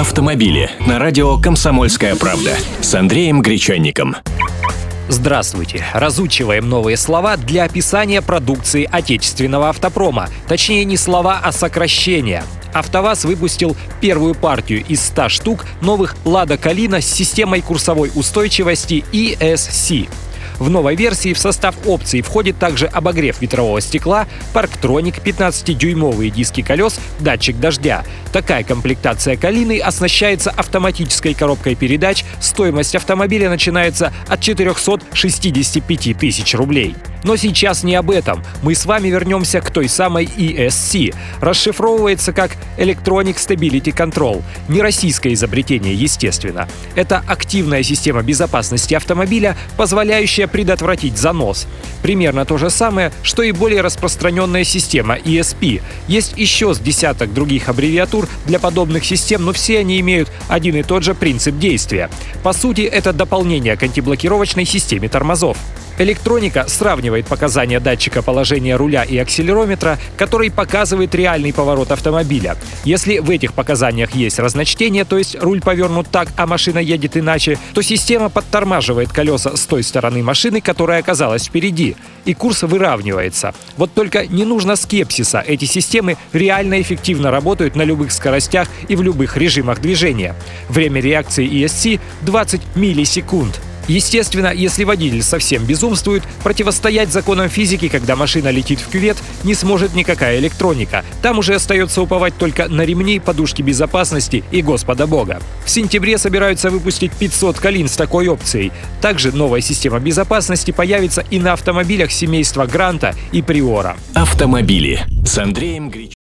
Автомобили на радио «Комсомольская правда» с Андреем Гречанником. Здравствуйте! Разучиваем новые слова для описания продукции отечественного автопрома. Точнее, не слова, а сокращения. АвтоВАЗ выпустил первую партию из 100 штук новых «Лада Калина» с системой курсовой устойчивости ESC. В новой версии в состав опций входит также обогрев ветрового стекла, парктроник, 15-дюймовые диски колес, датчик дождя. Такая комплектация «Калины» оснащается автоматической коробкой передач. Стоимость автомобиля начинается от 465 тысяч рублей. Но сейчас не об этом. Мы с вами вернемся к той самой ESC. Расшифровывается как Electronic Stability Control. Не российское изобретение, естественно. Это активная система безопасности автомобиля, позволяющая предотвратить занос. Примерно то же самое, что и более распространенная система ESP. Есть еще с десяток других аббревиатур для подобных систем, но все они имеют один и тот же принцип действия. По сути, это дополнение к антиблокировочной системе тормозов. Электроника сравнивает показания датчика положения руля и акселерометра, который показывает реальный поворот автомобиля. Если в этих показаниях есть разночтение, то есть руль повернут так, а машина едет иначе, то система подтормаживает колеса с той стороны машины, которая оказалась впереди, и курс выравнивается. Вот только не нужно скепсиса, эти системы реально эффективно работают на любых скоростях и в любых режимах движения. Время реакции ESC 20 миллисекунд. Естественно, если водитель совсем безумствует, противостоять законам физики, когда машина летит в кювет, не сможет никакая электроника. Там уже остается уповать только на ремни, подушки безопасности и Господа Бога. В сентябре собираются выпустить 500 калин с такой опцией. Также новая система безопасности появится и на автомобилях семейства Гранта и Приора. Автомобили с Андреем Гречанником.